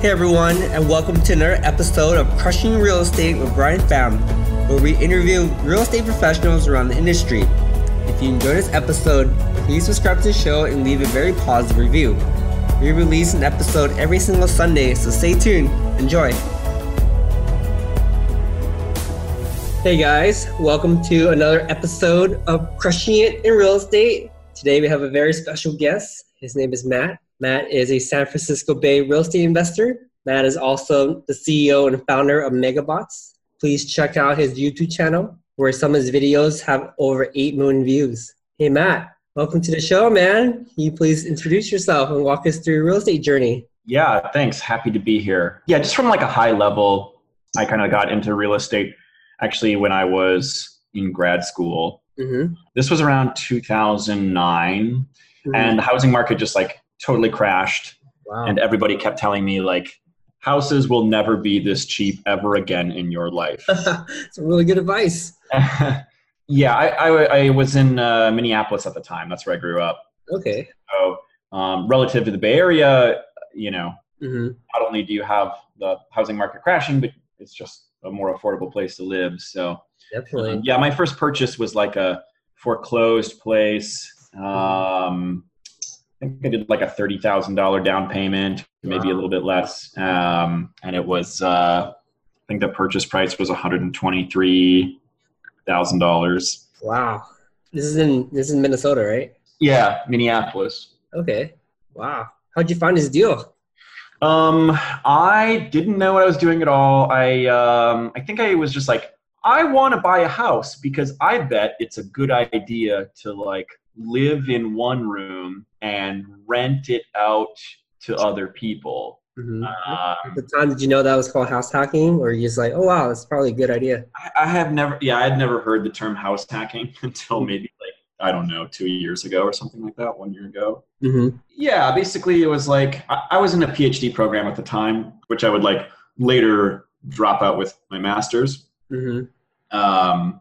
Hey everyone, and welcome to another episode of Crushing Real Estate with Brian Pham, where we interview real estate professionals around the industry. If you enjoyed this episode, please subscribe to the show and leave a very positive review. We release an episode every single Sunday, so stay tuned. Enjoy. Hey guys, welcome to another episode of Crushing It in Real Estate. Today we have a very special guest. His name is Matt. Matt is a San Francisco Bay real estate investor. Matt is also the CEO and founder of Megabots. Please check out his YouTube channel where some of his videos have over 8 million views. Hey, Matt, welcome to the show, man. Can you please introduce yourself and walk us through your real estate journey? Yeah, thanks. Happy to be here. Yeah, just from like a high level, I kind of got into real estate actually when I was in grad school. Mm-hmm. This was around 2009, mm-hmm. and the housing market just like totally crashed. Wow. And everybody kept telling me like houses will never be this cheap ever again in your life. It's really good advice. yeah, I, I, I, was in uh, Minneapolis at the time. That's where I grew up. Okay. So um, relative to the Bay Area, you know, mm-hmm. not only do you have the housing market crashing, but it's just a more affordable place to live. So definitely, um, yeah, my first purchase was like a foreclosed place. Um, I think I did like a thirty thousand dollar down payment, maybe a little bit less, um, and it was uh, I think the purchase price was one hundred and twenty three thousand dollars. Wow, this is in this is in Minnesota, right? Yeah, Minneapolis. Okay. Wow. How'd you find this deal? Um, I didn't know what I was doing at all. I um, I think I was just like, I want to buy a house because I bet it's a good idea to like live in one room and rent it out to other people. Mm-hmm. Um, At the time, did you know that was called house hacking, or you just like, oh wow, that's probably a good idea? I, I have never, yeah, I had never heard the term house hacking until maybe like I don't know, two years ago or something like that, one year ago. Mm-hmm. Yeah, basically, it was like I, I was in a PhD program at the time, which I would like later drop out with my master's. Mm-hmm. Um,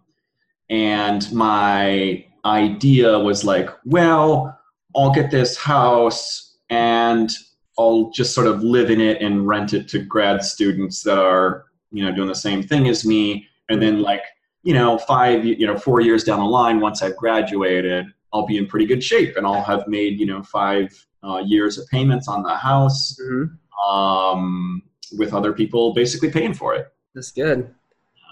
and my idea was like, well, I'll get this house and I'll just sort of live in it and rent it to grad students that are, you know, doing the same thing as me. And then like, you know, five, you know, four years down the line, once I've graduated, I'll be in pretty good shape and I'll have made, you know, five uh, years of payments on the house mm-hmm. um, with other people basically paying for it. That's good.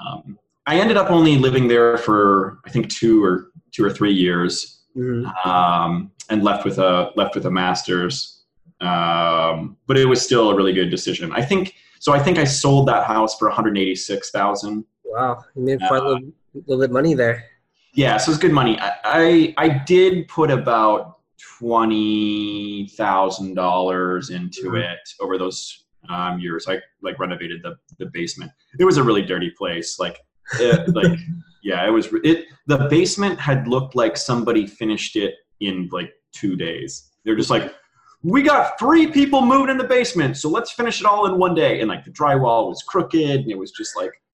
Um, I ended up only living there for I think two or two or three years, mm-hmm. um, and left with a left with a master's. Um, but it was still a really good decision. I think so. I think I sold that house for one hundred eighty six thousand. Wow, you made quite uh, a little, little bit money there. Yeah, so it's good money. I, I, I did put about twenty thousand dollars into mm-hmm. it over those um, years. I like renovated the the basement. It was a really dirty place. Like it, like yeah, it was it. The basement had looked like somebody finished it in like two days. They're just like, we got three people moving in the basement, so let's finish it all in one day. And like the drywall was crooked, and it was just like,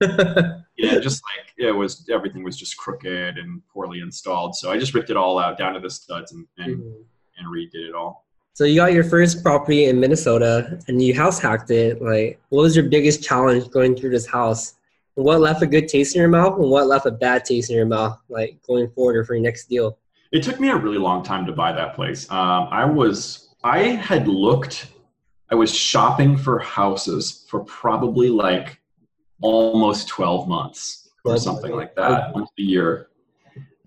yeah, just like it was everything was just crooked and poorly installed. So I just ripped it all out down to the studs and and, mm-hmm. and redid it all. So you got your first property in Minnesota, and you house hacked it. Like, what was your biggest challenge going through this house? What left a good taste in your mouth and what left a bad taste in your mouth, like going forward or for your next deal? It took me a really long time to buy that place. Um, I was, I had looked, I was shopping for houses for probably like almost 12 months or something like that, once a year.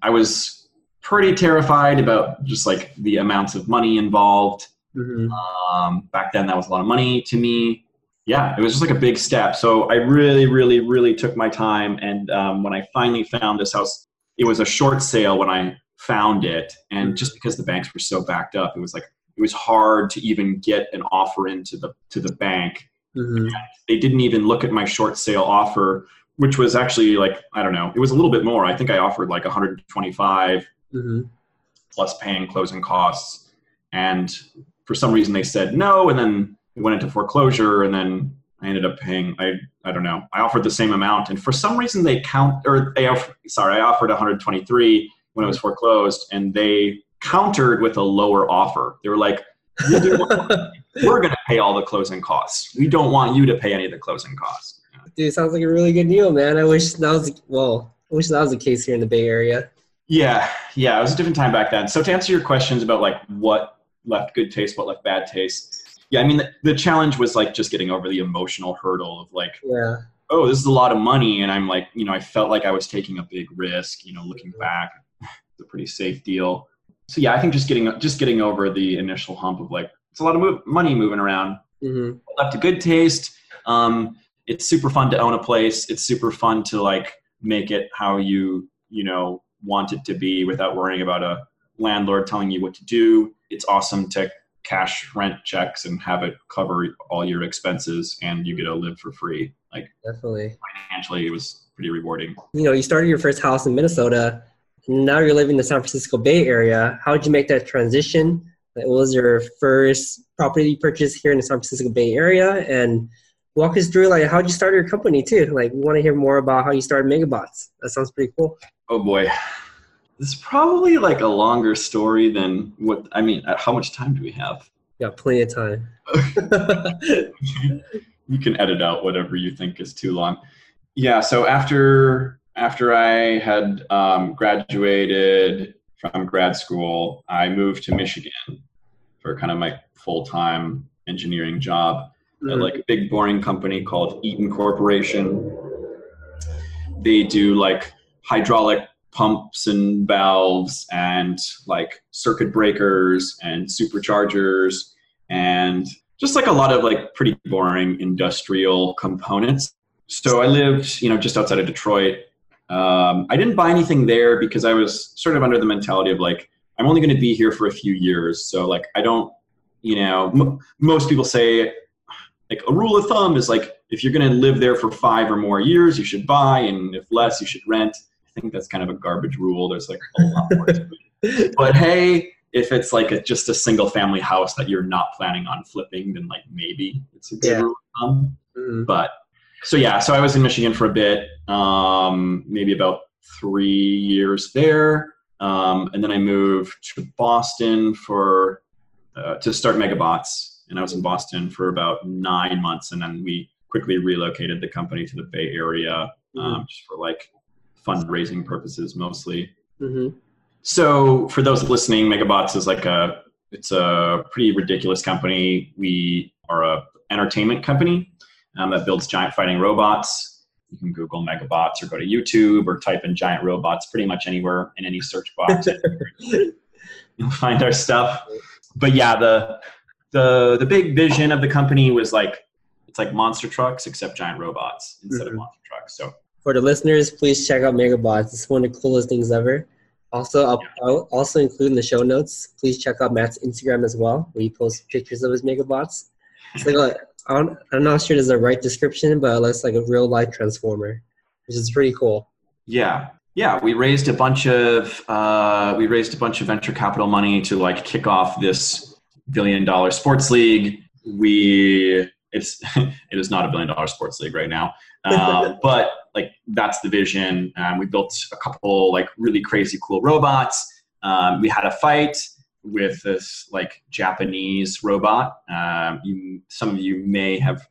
I was pretty terrified about just like the amounts of money involved. Mm-hmm. Um, back then, that was a lot of money to me yeah, it was just like a big step. So I really, really, really took my time. And um, when I finally found this house, it was a short sale when I found it. And just because the banks were so backed up, it was like it was hard to even get an offer into the to the bank. Mm-hmm. They didn't even look at my short sale offer, which was actually like I don't know, it was a little bit more. I think I offered like 125 mm-hmm. plus paying closing costs, and for some reason they said no, and then it went into foreclosure and then I ended up paying I I don't know I offered the same amount and for some reason they count or they sorry I offered 123 when it was foreclosed and they countered with a lower offer they were like we're going to pay all the closing costs. We don't want you to pay any of the closing costs. Dude, sounds like a really good deal, man. I wish that was well. I wish that was the case here in the Bay Area. Yeah, yeah, it was a different time back then. So to answer your questions about like what left good taste, what left bad taste, yeah, I mean the, the challenge was like just getting over the emotional hurdle of like, Yeah. oh, this is a lot of money, and I'm like, you know, I felt like I was taking a big risk. You know, looking back, it's a pretty safe deal. So yeah, I think just getting just getting over the initial hump of like it's a lot of move, money moving around hmm left a good taste. Um, it's super fun to own a place. It's super fun to like make it how you you know want it to be without worrying about a landlord telling you what to do. It's awesome to cash rent checks and have it cover all your expenses, and you get to live for free. Like Definitely. financially, it was pretty rewarding. You know, you started your first house in Minnesota. And now you're living in the San Francisco Bay Area. How did you make that transition? What was your first property you purchased here in the San Francisco Bay Area? And walk us through like how did you start your company too? Like we want to hear more about how you started Megabots. That sounds pretty cool. Oh boy. This is probably like a longer story than what I mean. How much time do we have? Yeah, plenty of time. you can edit out whatever you think is too long. Yeah. So after after I had um, graduated from grad school, I moved to Michigan for kind of my full time engineering job at like a big boring company called Eaton Corporation. They do like hydraulic pumps and valves and like circuit breakers and superchargers and just like a lot of like pretty boring industrial components. So I lived, you know, just outside of Detroit. Um, I didn't buy anything there because I was sort of under the mentality of like, I'm only going to be here for a few years. So like, I don't, you know, m- most people say like a rule of thumb is like, if you're going to live there for five or more years, you should buy. And if less, you should rent. I think that's kind of a garbage rule. There's like a lot more to it but hey, if it's like a, just a single family house that you're not planning on flipping, then like maybe it's a good Yeah. rule. Mhm. But so yeah, so I was in Michigan for a bit, um, maybe about three years there, um, and then I moved to Boston for uh, to start Megabots, and I was in Boston for about nine months, and then we quickly relocated the company to the Bay Area um, just for like fundraising purposes mostly. Mhm. So for those listening, Megabots is like a it's a pretty ridiculous company. We are a entertainment company um, that builds giant fighting robots. You can Google Megabots or go to YouTube or type in giant robots pretty much anywhere in any search box. You'll find our stuff. But yeah, the the the big vision of the company was like it's like monster trucks except giant robots instead Mhm. of monster trucks. So For the listeners, please check out Megabots. It's one of the coolest things ever. Also, I'll, I'll also include in the show notes. Please check out Matt's Instagram as well, where he posts pictures of his Megabots. It's like a, I don't, I'm not sure there's a right description, but it looks like a real life transformer, which is pretty cool. Yeah, yeah. We raised a bunch of uh, we raised a bunch of venture capital money to like kick off this billion dollar sports league. We it's it is not a billion dollar sports league right now, um, but like that's the vision. Um, we built a couple like really crazy cool robots. Um, we had a fight with this like Japanese robot. Um, you, some of you may have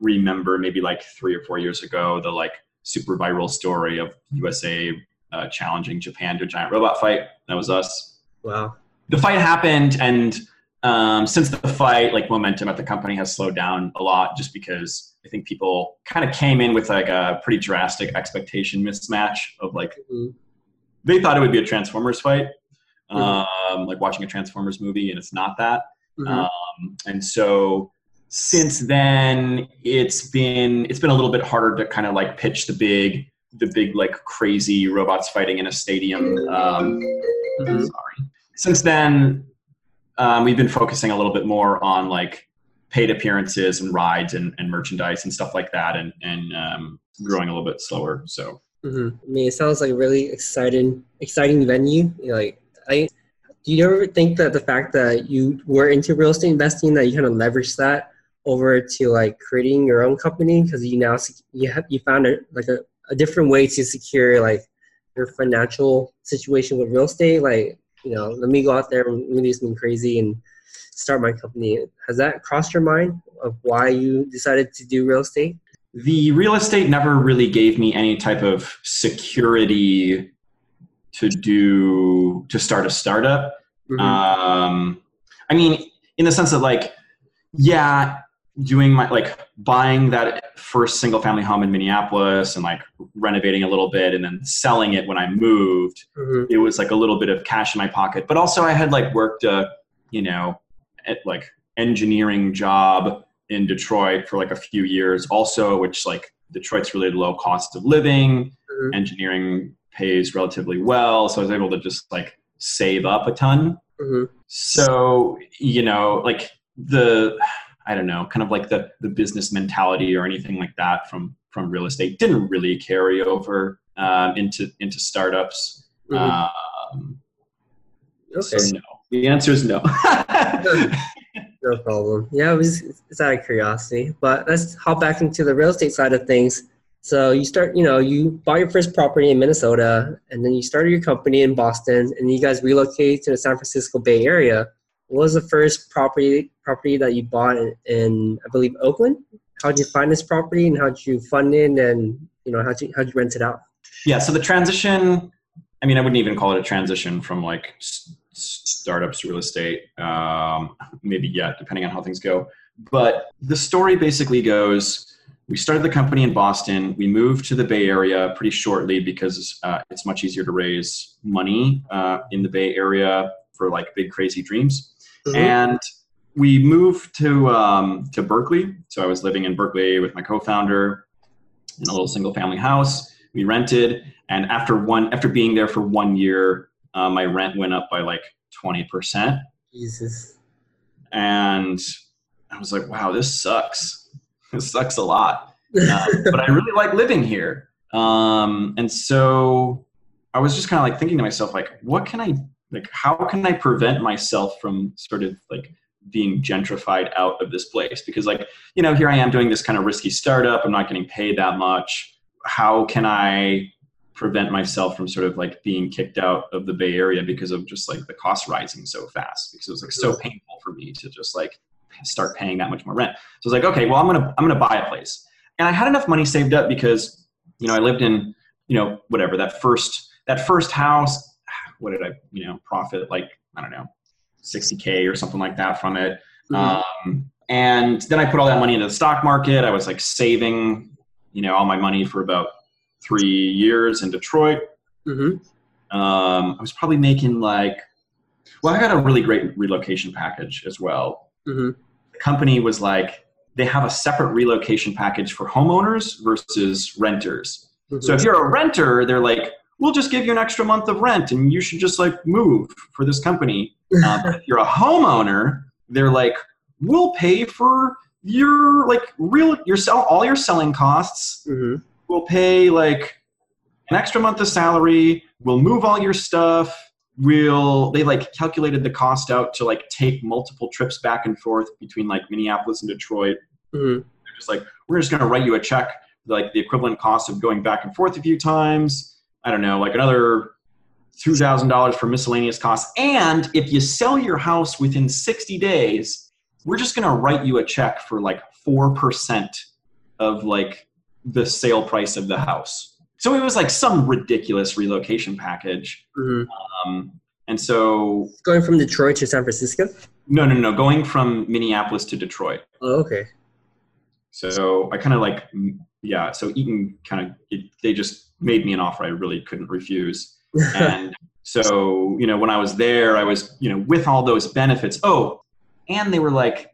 remember maybe like three or four years ago the like super viral story of USA uh, challenging Japan to a giant robot fight. That was us. Wow. The fight happened, and um, since the fight, like momentum at the company has slowed down a lot, just because I think people kind of came in with like a pretty drastic expectation mismatch of like Mhm. they thought it would be a Transformers fight, Mhm. um, like watching a Transformers movie, and it's not that. Mhm. Um, and so since then, it's been it's been a little bit harder to kind of like pitch the big the big like crazy robots fighting in a stadium. Um, Mhm. Sorry. Since then, um, we've been focusing a little bit more on like paid appearances and rides and, and merchandise and stuff like that, and and um, growing a little bit slower. So hmm I mean, it sounds like a really exciting, exciting venue. Like, I do you ever think that the fact that you were into real estate investing that you kind of leveraged that over to like creating your own company because you now you have you found a, like a, a different way to secure like your financial situation with real estate. Like, you know, let me go out there and let me do something crazy and start my company. Has that crossed your mind of why you decided to do real estate? The real estate never really gave me any type of security to do to start a startup. Mhm. Um, I mean, in the sense that like, yeah, doing my like buying that first single family home in Minneapolis and like renovating a little bit and then selling it when I moved. Mhm. It was like a little bit of cash in my pocket, but also I had like worked a you know at like engineering job in Detroit for like a few years also, which like Detroit's really low cost of living. Mhm. Engineering pays relatively well, so I was able to just like save up a ton. Mhm. So, you know, like the I don't know, kind of like the the business mentality or anything like that from from real estate didn't really carry over um, into into startups. Mhm. Um, okay. So no, the answer is no. No problem. Yeah, it was it's out of curiosity. But let's hop back into the real estate side of things. So you start, you know, you bought your first property in Minnesota, and then you started your company in Boston, and you guys relocated to the San Francisco Bay Area. What was the first property property that you bought in, I believe Oakland? How did you find this property, and how did you fund it, and you know, how did you, how did you rent it out? yeah. So the transition. I mean, I wouldn't even call it a transition from like s- startups to real estate. Um, maybe yet, depending on how things go. But the story basically goes. We started the company in Boston. We moved to the Bay Area pretty shortly because uh, it's much easier to raise money uh, in the Bay Area for like big crazy dreams. Mhm. and we moved to um, to Berkeley. So I was living in Berkeley with my co-founder in a little single-family house. We rented, and after one after being there for one year, uh, my rent went up by like twenty percent, Jesus. and I was like, "Wow, this sucks. This sucks a lot." Uh, but I really like living here. Um, and so I was just kind of like thinking to myself, like, what can I, like, how can I prevent myself from sort of like being gentrified out of this place? Because, like, you know, here I am doing this kind of risky startup. I'm not getting paid that much. How can I prevent myself from sort of like being kicked out of the Bay Area because of just like the cost rising so fast? Because it was like so painful for me to just like start paying that much more rent. So I was like, okay, well, I'm gonna I'm gonna buy a place and I had enough money saved up because you know I lived in you know whatever that first that first house. What did I you know profit like I don't know 60k or something like that from it. Mhm. Um, and then I put all that money into the stock market. I was like saving you know all my money for about three years in Detroit. Mhm. Um, I was probably making like well I got a really great relocation package as well Mhm. the company was like they have a separate relocation package for homeowners versus renters. Mhm. So if you're a renter, they're like, we'll just give you an extra month of rent and you should just like move for this company. Uh, but if you're a homeowner, they're like, we'll pay for your like real your sell all your selling costs. Mhm. We'll pay like an extra month of salary. We'll move all your stuff. We'll they like calculated the cost out to like take multiple trips back and forth between like Minneapolis and Detroit. Mhm. They're just like, we're just gonna write you a check like the equivalent cost of going back and forth a few times. I don't know, like another two thousand dollars for miscellaneous costs. And if you sell your house within sixty days, we're just gonna write you a check for like four percent of like the sale price of the house. So it was like some ridiculous relocation package. Mhm. Um, and so Going from Detroit to San Francisco. no, no, no, going from Minneapolis to Detroit. Oh, okay. So I kind of like, yeah. So Eaton kind of, they just made me an offer I really couldn't refuse. And so, you know, when I was there, I was, you know, with all those benefits. Oh, and they were like,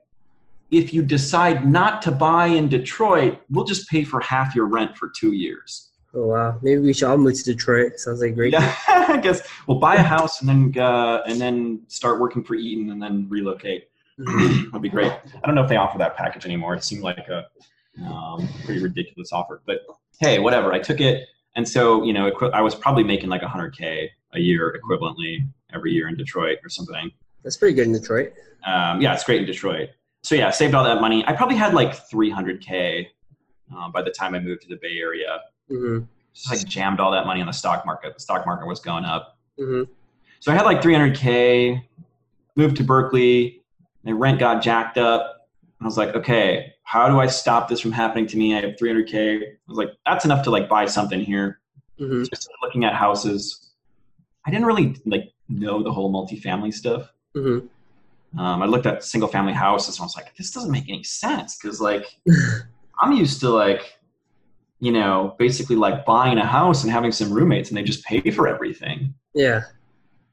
if you decide not to buy in Detroit, we'll just pay for half your rent for two years. oh wow. Maybe we should all move to Detroit. Sounds like great. Yeah, I guess we'll buy a house and then uh, and then start working for Eaton and then relocate. Mhm. That'd be great. I don't know if they offer that package anymore. It seemed like a um, pretty ridiculous offer, but hey, whatever. I took it, and so you know, I was probably making like 100k a year equivalently every year in Detroit or something. That's pretty good in Detroit. Um, yeah, it's great in Detroit. So yeah, saved all that money. I probably had like 300k uh, by the time I moved to the Bay Area. hmm Just like jammed all that money on the stock market. The stock market was going up. hmm So I had like 300k. Moved to Berkeley. My rent got jacked up. I was like, okay, how do I stop this from happening to me? I have 300k. I was like, that's enough to like buy something here. Mm-hmm. Just looking at houses. I didn't really like know the whole multifamily stuff. Mm-hmm. Um, I looked at single family houses and I was like, this doesn't make any sense because like I'm used to like, you know, basically like buying a house and having some roommates and they just pay for everything. Yeah.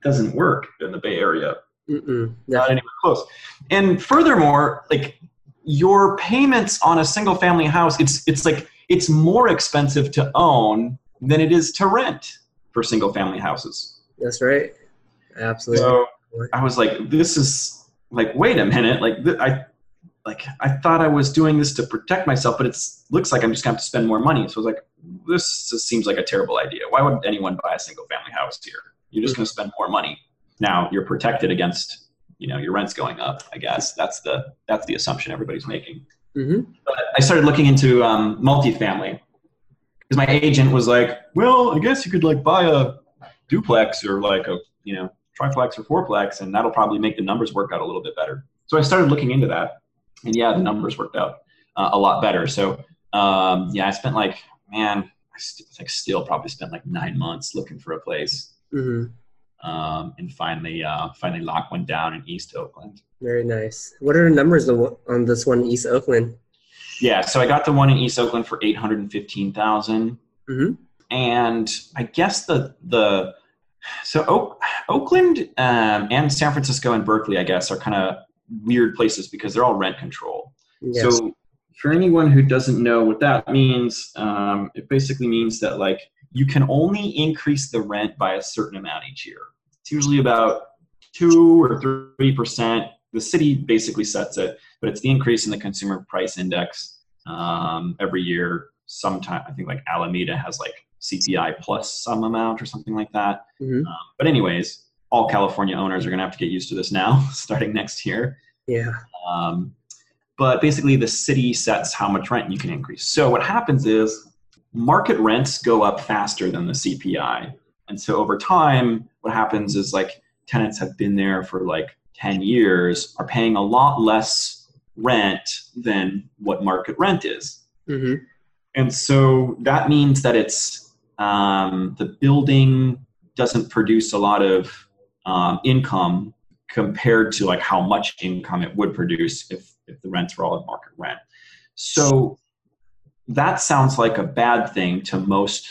doesn't work in the Bay Area. Mm-mm. Not anywhere close. And furthermore, like your payments on a single family house, it's it's like it's more expensive to own than it is to rent for single family houses. That's right. Absolutely. So I was like, this is like, wait a minute, like th- I like I thought I was doing this to protect myself, but it looks like I'm just gonna have to spend more money. So I was like, this just seems like a terrible idea. Why would anyone buy a single family house here? You're just gonna spend more money. Now you're protected against, you know, your rent's going up. I guess that's the that's the assumption everybody's making. hmm But I started looking into um, multifamily because my agent was like, well, I guess you could like buy a duplex or like a you know triplex or fourplex, and that'll probably make the numbers work out a little bit better. So I started looking into that, and yeah, the numbers worked out uh, a lot better. So um, yeah, I spent like man, I st- like still probably spent like nine months looking for a place, hmm um, and finally uh, finally locked one down in East Oakland. Very nice. What are the numbers on this one, in East Oakland? Yeah, so I got the one in East Oakland for eight hundred and fifteen thousand. hmm and I guess the the so Oak, Oakland um, and San Francisco and Berkeley, I guess, are kind of weird places because they're all rent control. Yes. So for anyone who doesn't know what that means, um, it basically means that like you can only increase the rent by a certain amount each year. It's usually about two or three percent. The city basically sets it, but it's the increase in the consumer price index um, every year. Sometime I think like Alameda has like CPI plus some amount or something like that. Mhm. Um, but anyways, all California owners are going to have to get used to this now, starting next year. Yeah. Um, but basically, the city sets how much rent you can increase. So what happens is market rents go up faster than the CPI, and so over time, what happens is like tenants have been there for like 10 years are paying a lot less rent than what market rent is. hmm And so that means that it's um, the building doesn't produce a lot of um, income compared to like how much income it would produce if, if the rents were all at market rent. So that sounds like a bad thing to most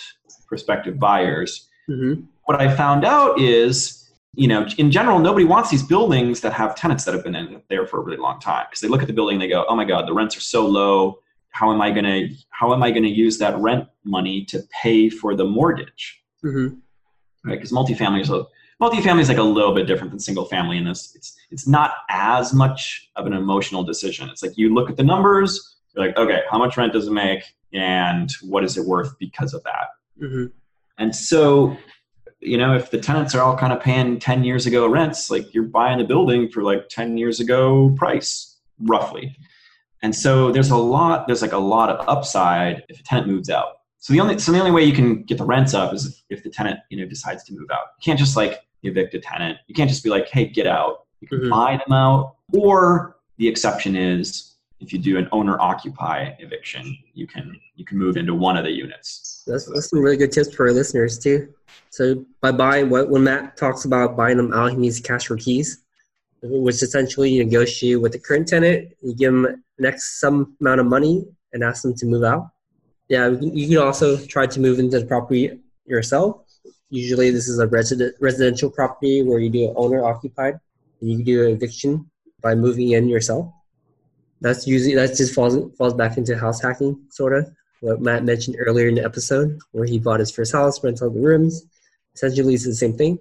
prospective buyers. hmm What I found out is, you know, in general, nobody wants these buildings that have tenants that have been in there for a really long time. Because they look at the building and they go, "Oh my God, the rents are so low. How am i going to how am i going to use that rent money to pay for the mortgage? Hmm right? Because multifamily is a multifamily is like a little bit different than single family in this. It's it's not as much of an emotional decision. It's like you look at the numbers you're like okay how much rent does it make and what is it worth because of that? Hmm and so you know if the tenants are all kind of paying 10 years ago rents like you're buying the building for like 10 years ago price roughly. And so there's a lot there's like a lot of upside if a tenant moves out. So the only so the only way you can get the rents up is if, if the tenant you know decides to move out. You can't just like evict a tenant. You can't just be like hey get out. You can Mhm. buy them out or the exception is if you do an owner occupy eviction you can you can move into one of the units That's, that's some really good tips for our listeners too. So by buying, what when Matt talks about buying them out, he needs cash for keys, which essentially you negotiate with the current tenant. You give them next some amount of money and ask them to move out. Yeah, you can- also try to move into the property yourself. Usually, this is a resident residential property where you do owner occupied. And you can do an eviction by moving in yourself. That's usually that just falls falls back into house hacking, sort of what Matt mentioned earlier in the episode, where he bought his first house, rents all the rooms. Essentially, it's the same thing.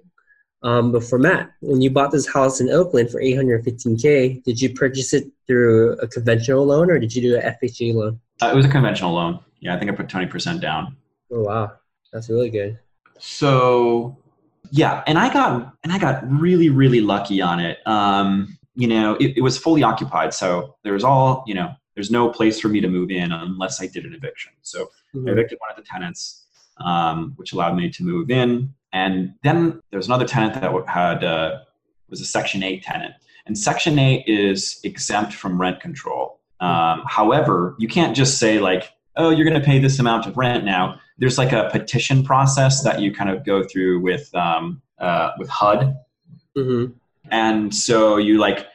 Um, but for Matt, when you bought this house in Oakland for 815k, did you purchase it through a conventional loan or did you do an FHA loan? uh, it was a conventional loan yeah i think i put 20% down Oh wow, that's really good. so yeah and i got and i got really really lucky on it um you know it, it was fully occupied so there was all you know there's no place for me to move in unless i did an eviction so I Mhm. evicted one of the tenants um, which allowed me to move in and then there was another tenant that had uh, was a section 8 tenant and Section 8 is exempt from rent control. Um, however, you can't just say, like, oh, you're going to pay this amount of rent now. There's like a petition process that you kind of go through with, um, uh, with HUD. Mm-hmm. And so you like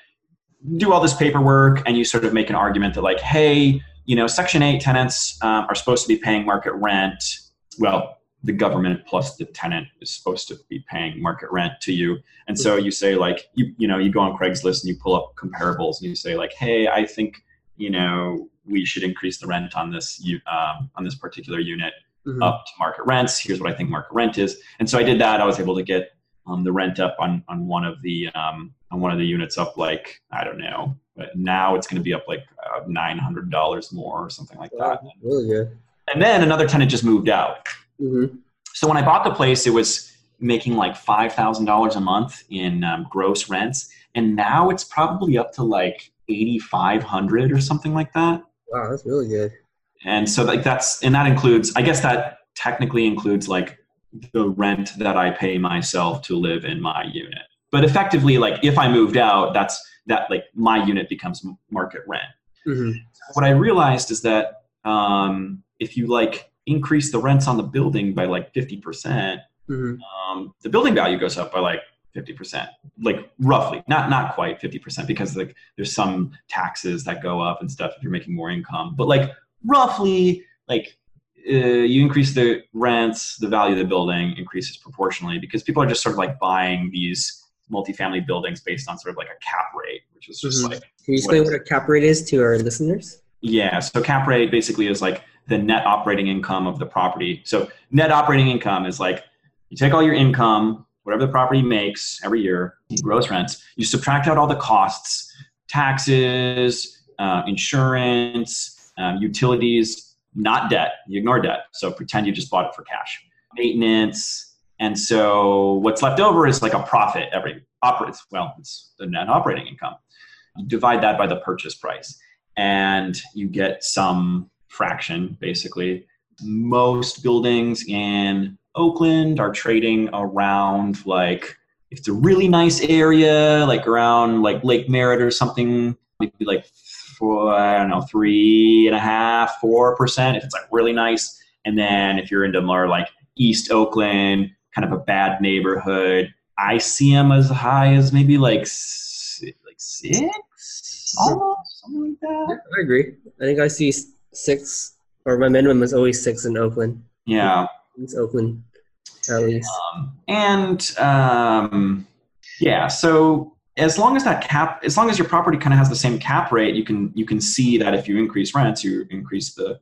do all this paperwork and you sort of make an argument that, like, hey, you know, Section 8 tenants um, are supposed to be paying market rent. Well, the government plus the tenant is supposed to be paying market rent to you. And so you say like you you know you go on Craigslist and you pull up comparables and you say like, hey, I think you know we should increase the rent on this um, on this particular unit mm-hmm. up to market rents. Here's what I think market rent is. And so I did that. I was able to get um, the rent up on on one of the um, on one of the units up like I don't know, but now it's going to be up like uh, nine hundred dollars more or something like that. Really good. And then another tenant just moved out. Mm-hmm. So when I bought the place, it was making like five thousand dollars a month in um, gross rents, and now it's probably up to like eighty five hundred or something like that. Wow, that's really good. And so like that's and that includes, I guess that technically includes like the rent that I pay myself to live in my unit. But effectively, like if I moved out, that's that like my unit becomes market rent. Mm-hmm. What I realized is that um, if you like increase the rents on the building by like 50%, percent mm-hmm. um, the building value goes up by like 50%, like roughly, not, not quite 50% because like there's some taxes that go up and stuff if you're making more income, but like roughly like uh, you increase the rents, the value of the building increases proportionally because people are just sort of like buying these multifamily buildings based on sort of like a cap rate, which is just mm-hmm. like. Can you explain what, what a cap rate is to our listeners? Yeah, so cap rate basically is like the net operating income of the property. So net operating income is like you take all your income, whatever the property makes every year, gross rents, you subtract out all the costs, taxes, uh, insurance, um, utilities, not debt. You ignore debt. So pretend you just bought it for cash. Maintenance. And so what's left over is like a profit every operates. Well, it's the net operating income. You divide that by the purchase price and you get some fraction, basically. Most buildings in Oakland are trading around like if it's a really nice area, like around like Lake Merritt or something, maybe like four, I don't know, three and a half, four percent if it's like really nice. And then if you're into more like East Oakland, kind of a bad neighborhood, I see them as high as maybe like like six, almost something like that. I agree. I think I see six, or my minimum is always six in Oakland. Yeah. It's Oakland, at least. Um, and um, yeah, so as long as that cap, as long as your property kind of has the same cap rate, you can you can see that if you increase rents, you increase the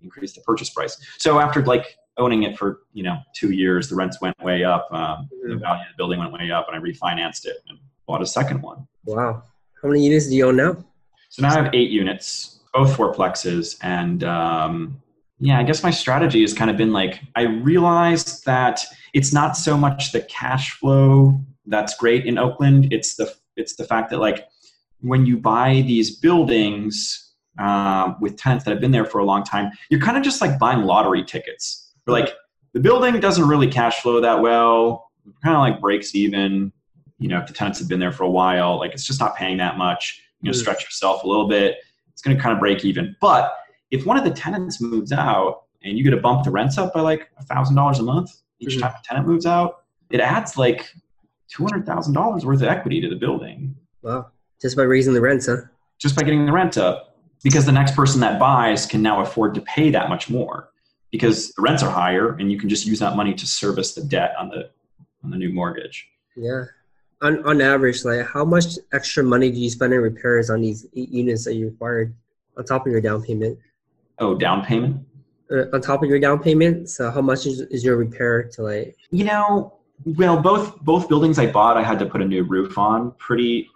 increase the purchase price. So after like owning it for you know two years, the rents went way up, um, mm-hmm. the value of the building went way up, and I refinanced it and bought a second one. Wow, how many units do you own now? So now I have eight units both fourplexes and um, yeah i guess my strategy has kind of been like i realized that it's not so much the cash flow that's great in oakland it's the it's the fact that like when you buy these buildings uh, with tenants that have been there for a long time you're kind of just like buying lottery tickets Or like the building doesn't really cash flow that well kind of like breaks even you know if the tenants have been there for a while like it's just not paying that much you know mm. stretch yourself a little bit it's going to kind of break even. But if one of the tenants moves out and you get to bump the rents up by like a thousand dollars a month each mm-hmm. time a tenant moves out, it adds like two hundred thousand dollars worth of equity to the building. Wow! Just by raising the rents, huh? Just by getting the rent up, because the next person that buys can now afford to pay that much more because the rents are higher, and you can just use that money to service the debt on the on the new mortgage. Yeah, on on average, like how much extra money do you spend in repairs on these units that you acquired on top of your down payment? Oh, down payment. Uh, on top of your down payment, so how much is, is your repair to like? You know, well, both both buildings I bought, I had to put a new roof on pretty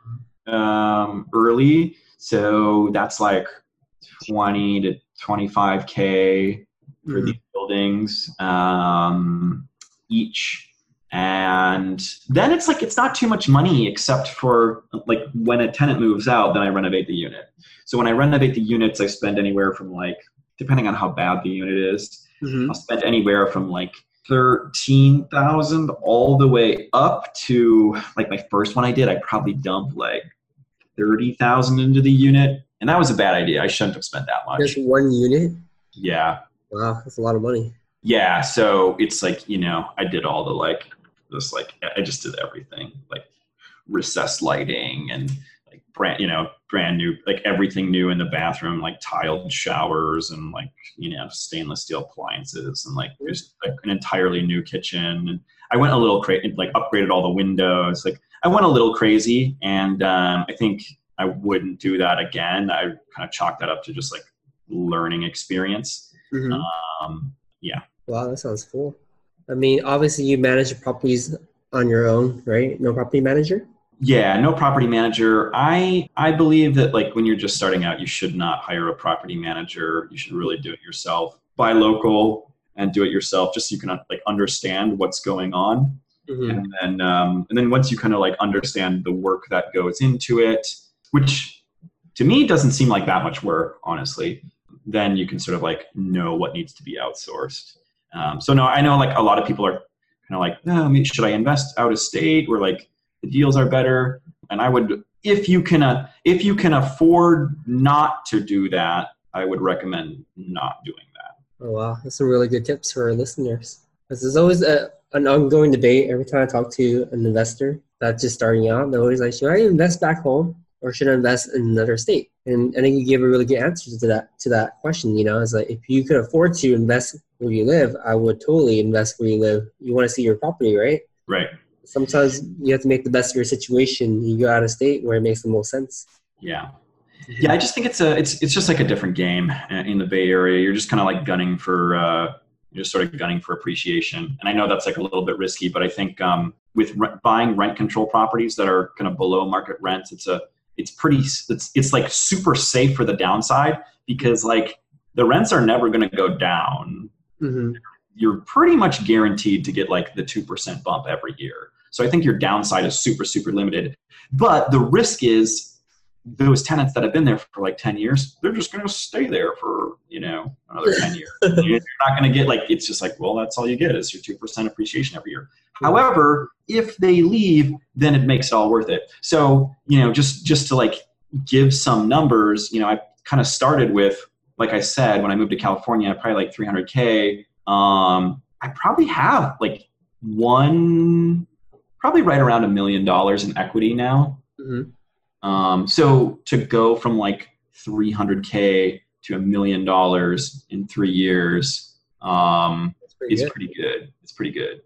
um, early, so that's like twenty to twenty five k for mm-hmm. these buildings um, each and then it's like it's not too much money except for like when a tenant moves out then i renovate the unit so when i renovate the units i spend anywhere from like depending on how bad the unit is mm-hmm. i'll spend anywhere from like 13000 all the way up to like my first one i did i probably dumped like thirty thousand into the unit, and that was a bad idea. I shouldn't have spent that much. Just one unit. Yeah, Wow, that's a lot of money. yeah. So it's like you know, I did all the like, just like I just did everything, like recessed lighting and brand, you know, brand new, like everything new in the bathroom, like tiled showers and like you know, stainless steel appliances and like there's like an entirely new kitchen. And I went a little crazy, like upgraded all the windows. Like I went a little crazy, and um, I think I wouldn't do that again. I kind of chalked that up to just like learning experience. Mhm. Um, yeah. Wow, that sounds cool. I mean, obviously, you manage properties on your own, right? No property manager. Yeah, no property manager. I I believe that like when you're just starting out, you should not hire a property manager. You should really do it yourself. Buy local and do it yourself, just so you can like understand what's going on. Mhm. And then um, and then once you kind of like understand the work that goes into it, which to me doesn't seem like that much work, honestly. Then you can sort of like know what needs to be outsourced. Um, so no, I know like a lot of people are kind of like, oh, should I invest out of state or like the deals are better? And I would, if you can, uh, if you can afford not to do that, I would recommend not doing that. Oh wow, that's some really good tips for our listeners. Because there's always a, an ongoing debate every time I talk to an investor that's just starting out. They're always like, should I invest back home or should I invest in another state? And I think you gave a really good answer to that to that question. You know, it's like if you could afford to invest where you live, I would totally invest where you live. You want to see your property, right? Right. Sometimes you have to make the best of your situation. You go out of state where it makes the most sense. Yeah. Yeah, I just think it's a it's it's just like a different game in the Bay Area. You're just kind of like gunning for uh, you're just sort of gunning for appreciation. And I know that's like a little bit risky, but I think um, with re- buying rent control properties that are kind of below market rents, it's a it's pretty it's it's like super safe for the downside because like the rents are never going to go down. hmm You're pretty much guaranteed to get like the two percent bump every year. So I think your downside is super super limited. But the risk is those tenants that have been there for like 10 years, they're just going to stay there for, you know, another 10 years. You're not going to get like, it's just like, well, that's all you get is your 2% appreciation every year. However, if they leave, then it makes it all worth it. So, you know, just, just to like give some numbers, you know, I kind of started with, like I said, when I moved to California, probably like 300K. Um, I probably have like one, probably right around a million dollars in equity now. hmm Um, so to go from like 300k to a million dollars in three years um, pretty is good. pretty good. It's pretty good.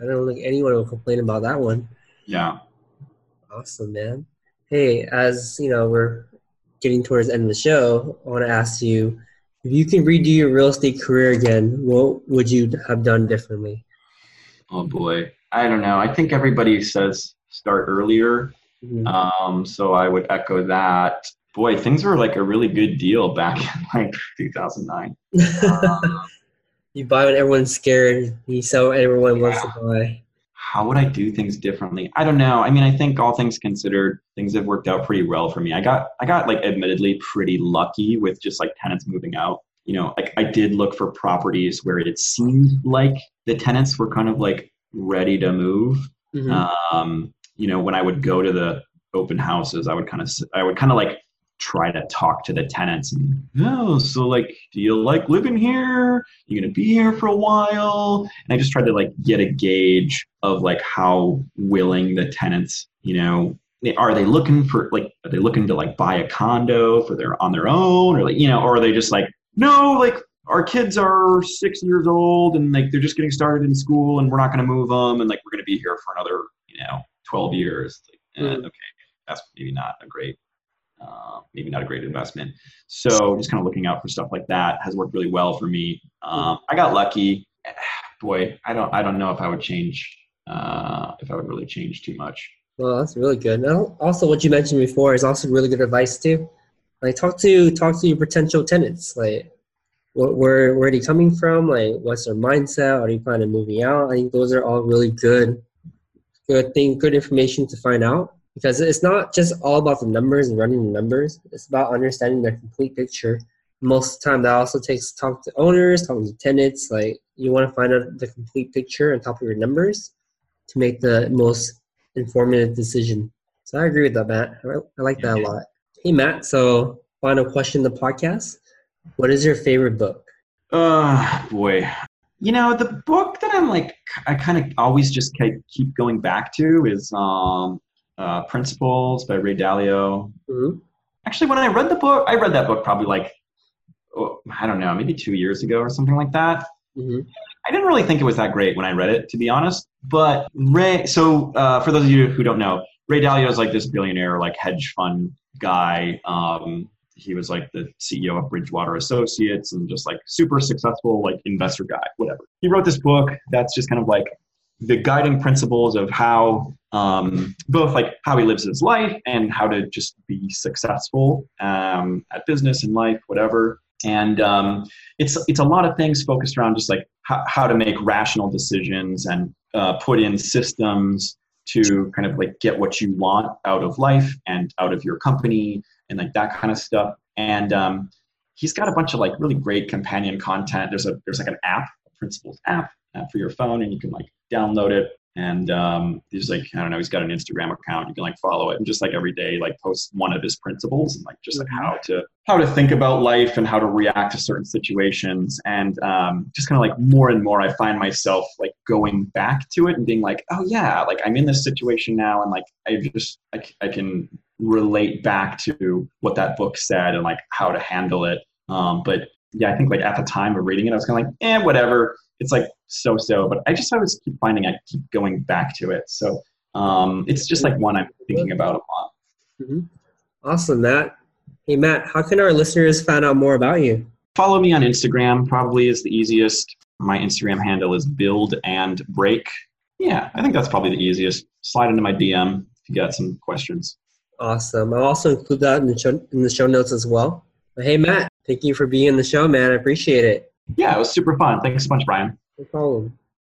I don't think anyone will complain about that one. Yeah. Awesome, man. Hey, as you know, we're getting towards the end of the show. I want to ask you if you can redo your real estate career again, what would you have done differently? Oh boy. I don't know. I think everybody says start earlier. Mhm. Um, so I would echo that. Boy, things were like a really good deal back in like 2009. Um, you buy when everyone's scared. You sell when everyone wants to buy. how would I do things differently? I don't know. I mean, I think all things considered, things have worked out pretty well for me. I got, I got like admittedly pretty lucky with just like tenants moving out. You know, like I did look for properties where it seemed like the tenants were kind of like ready to move. Mhm. Um, you know, when I would go to the open houses, I would kind of, I would kind of like try to talk to the tenants and, oh, so like, do you like living here? You gonna be here for a while? And I just tried to like get a gauge of like how willing the tenants, you know, are they looking for like, are they looking to like buy a condo for their on their own, or like, you know, or are they just like, no, like our kids are six years old and like they're just getting started in school and we're not gonna move them and like we're gonna be here for another, you know, twelve years. Like, eh, Mhm. okay, that's maybe not a great uh, maybe not a great investment. So just kind of looking out for stuff like that has worked really well for me. Um, I got lucky. Boy, I don't I don't know if I would change uh, if I would really change too much. Well, that's really good. Now, also, what you mentioned before is also really good advice too. Like, talk to talk to your potential tenants. Like, wh- where where are they coming from? Like, what's their mindset? Are they planning on moving out? I think those are all really good, good thing, good information to find out because it's not just all about the numbers and running the numbers. It's about understanding their complete picture. Most of the time, that also takes talk to owners, talking to tenants. Like, you want to find out the complete picture on top of your numbers to make the most informative decision. So I agree with that, Matt. I, I like that a lot. Hey, Matt. So final question: the podcast. What is your favorite book? Uh, boy. You know, the book that I'm like, I kind of always just keep going back to is um, uh, Principles by Ray Dalio. Mm-hmm. Actually, when I read the book, I read that book probably like, oh, I don't know, maybe two years ago or something like that. Mm-hmm. I didn't really think it was that great when I read it, to be honest. But Ray, so uh, for those of you who don't know, Ray Dalio is like this billionaire, like hedge fund guy. Um, he was like the CEO of Bridgewater Associates and just like super successful, like investor guy, whatever. He wrote this book that's just kind of like the guiding principles of how um, both like how he lives his life and how to just be successful um, at business and life, whatever. And um, it's it's a lot of things focused around just like how, how to make rational decisions and uh, put in systems to kind of like get what you want out of life and out of your company and like that kind of stuff. And um, he's got a bunch of like really great companion content. There's a there's like an app, a Principles app uh, for your phone, and you can like download it and um, he's like i don't know he's got an instagram account you can like follow it and just like every day like post one of his principles and like just like mm-hmm. how to how to think about life and how to react to certain situations and um, just kind of like more and more i find myself like going back to it and being like oh yeah like i'm in this situation now and like i just i, I can relate back to what that book said and like how to handle it um, but yeah i think like at the time of reading it i was kind of like eh whatever it's like so so, but I just always keep finding I keep going back to it. So um, it's just like one I'm thinking about a lot. Mm-hmm. Awesome, Matt. Hey, Matt, how can our listeners find out more about you? Follow me on Instagram, probably is the easiest. My Instagram handle is build and break. Yeah, I think that's probably the easiest. Slide into my DM if you got some questions. Awesome. I'll also include that in the show, in the show notes as well. But hey, Matt, thank you for being in the show, man. I appreciate it. Yeah, it was super fun. Thanks so much, Brian. No problem.